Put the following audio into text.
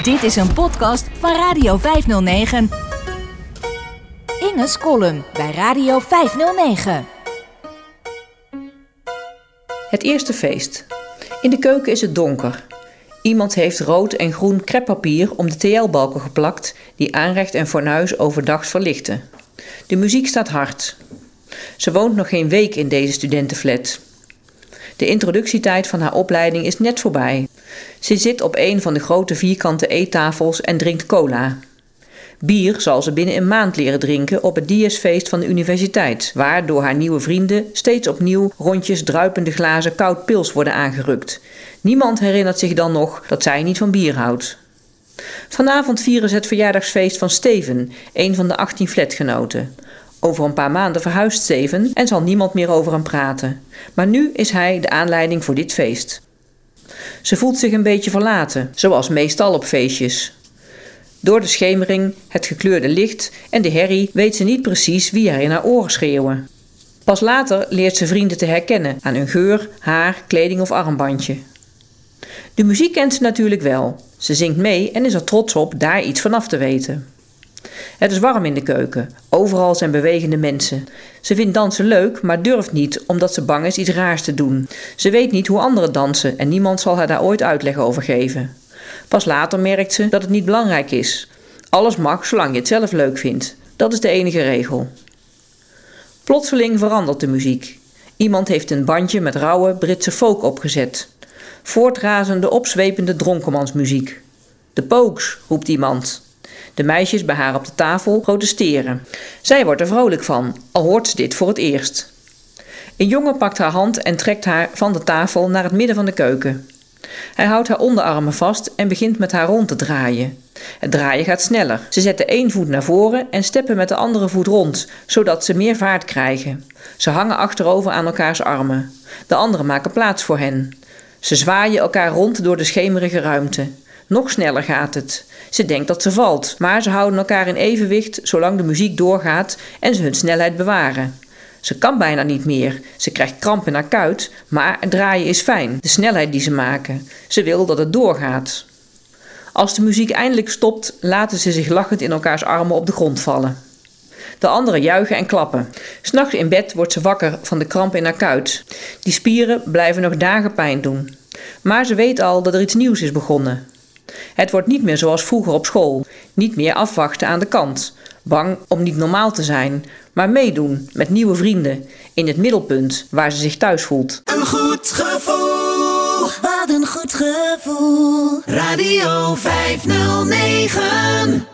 Dit is een podcast van Radio 509. Inge's column bij Radio 509. Het eerste feest. In de keuken is het donker. Iemand heeft rood en groen kreppapier om de TL-balken geplakt die aanrecht en fornuis overdag verlichten. De muziek staat hard. Ze woont nog geen week in deze studentenflat. De introductietijd van haar opleiding is net voorbij. Ze zit op een van de grote vierkante eettafels en drinkt cola. Bier zal ze binnen een maand leren drinken op het Diasfeest van de universiteit, waar door haar nieuwe vrienden steeds opnieuw rondjes druipende glazen koud pils worden aangerukt. Niemand herinnert zich dan nog dat zij niet van bier houdt. Vanavond vieren ze het verjaardagsfeest van Steven, een van de 18 flatgenoten. Over een paar maanden verhuist Steven en zal niemand meer over hem praten. Maar nu is hij de aanleiding voor dit feest. Ze voelt zich een beetje verlaten, zoals meestal op feestjes. Door de schemering, het gekleurde licht en de herrie weet ze niet precies wie er in haar oren schreeuwen. Pas later leert ze vrienden te herkennen aan hun geur, haar, kleding of armbandje. De muziek kent ze natuurlijk wel. Ze zingt mee en is er trots op daar iets vanaf te weten. Het is warm in de keuken. Overal zijn bewegende mensen. Ze vindt dansen leuk, maar durft niet omdat ze bang is iets raars te doen. Ze weet niet hoe anderen dansen en niemand zal haar daar ooit uitleg over geven. Pas later merkt ze dat het niet belangrijk is. Alles mag zolang je het zelf leuk vindt. Dat is de enige regel. Plotseling verandert de muziek. Iemand heeft een bandje met rauwe Britse folk opgezet. Voortrazende, opzwepende dronkenmansmuziek. De Pokes, roept iemand. De meisjes bij haar op de tafel protesteren. Zij wordt er vrolijk van, al hoort ze dit voor het eerst. Een jongen pakt haar hand en trekt haar van de tafel naar het midden van de keuken. Hij houdt haar onderarmen vast en begint met haar rond te draaien. Het draaien gaat sneller. Ze zetten één voet naar voren en steppen met de andere voet rond, zodat ze meer vaart krijgen. Ze hangen achterover aan elkaars armen. De anderen maken plaats voor hen. Ze zwaaien elkaar rond door de schemerige ruimte. Nog sneller gaat het. Ze denkt dat ze valt, maar ze houden elkaar in evenwicht zolang de muziek doorgaat en ze hun snelheid bewaren. Ze kan bijna niet meer. Ze krijgt kramp in haar kuit, maar draaien is fijn, de snelheid die ze maken. Ze wil dat het doorgaat. Als de muziek eindelijk stopt, laten ze zich lachend in elkaars armen op de grond vallen. De anderen juichen en klappen. S'nachts in bed wordt ze wakker van de kramp in haar kuit. Die spieren blijven nog dagen pijn doen. Maar ze weet al dat er iets nieuws is begonnen. Het wordt niet meer zoals vroeger op school. Niet meer afwachten aan de kant. Bang om niet normaal te zijn, maar meedoen met nieuwe vrienden in het middelpunt waar ze zich thuis voelt. Een goed gevoel, wat een goed gevoel. Radio 509.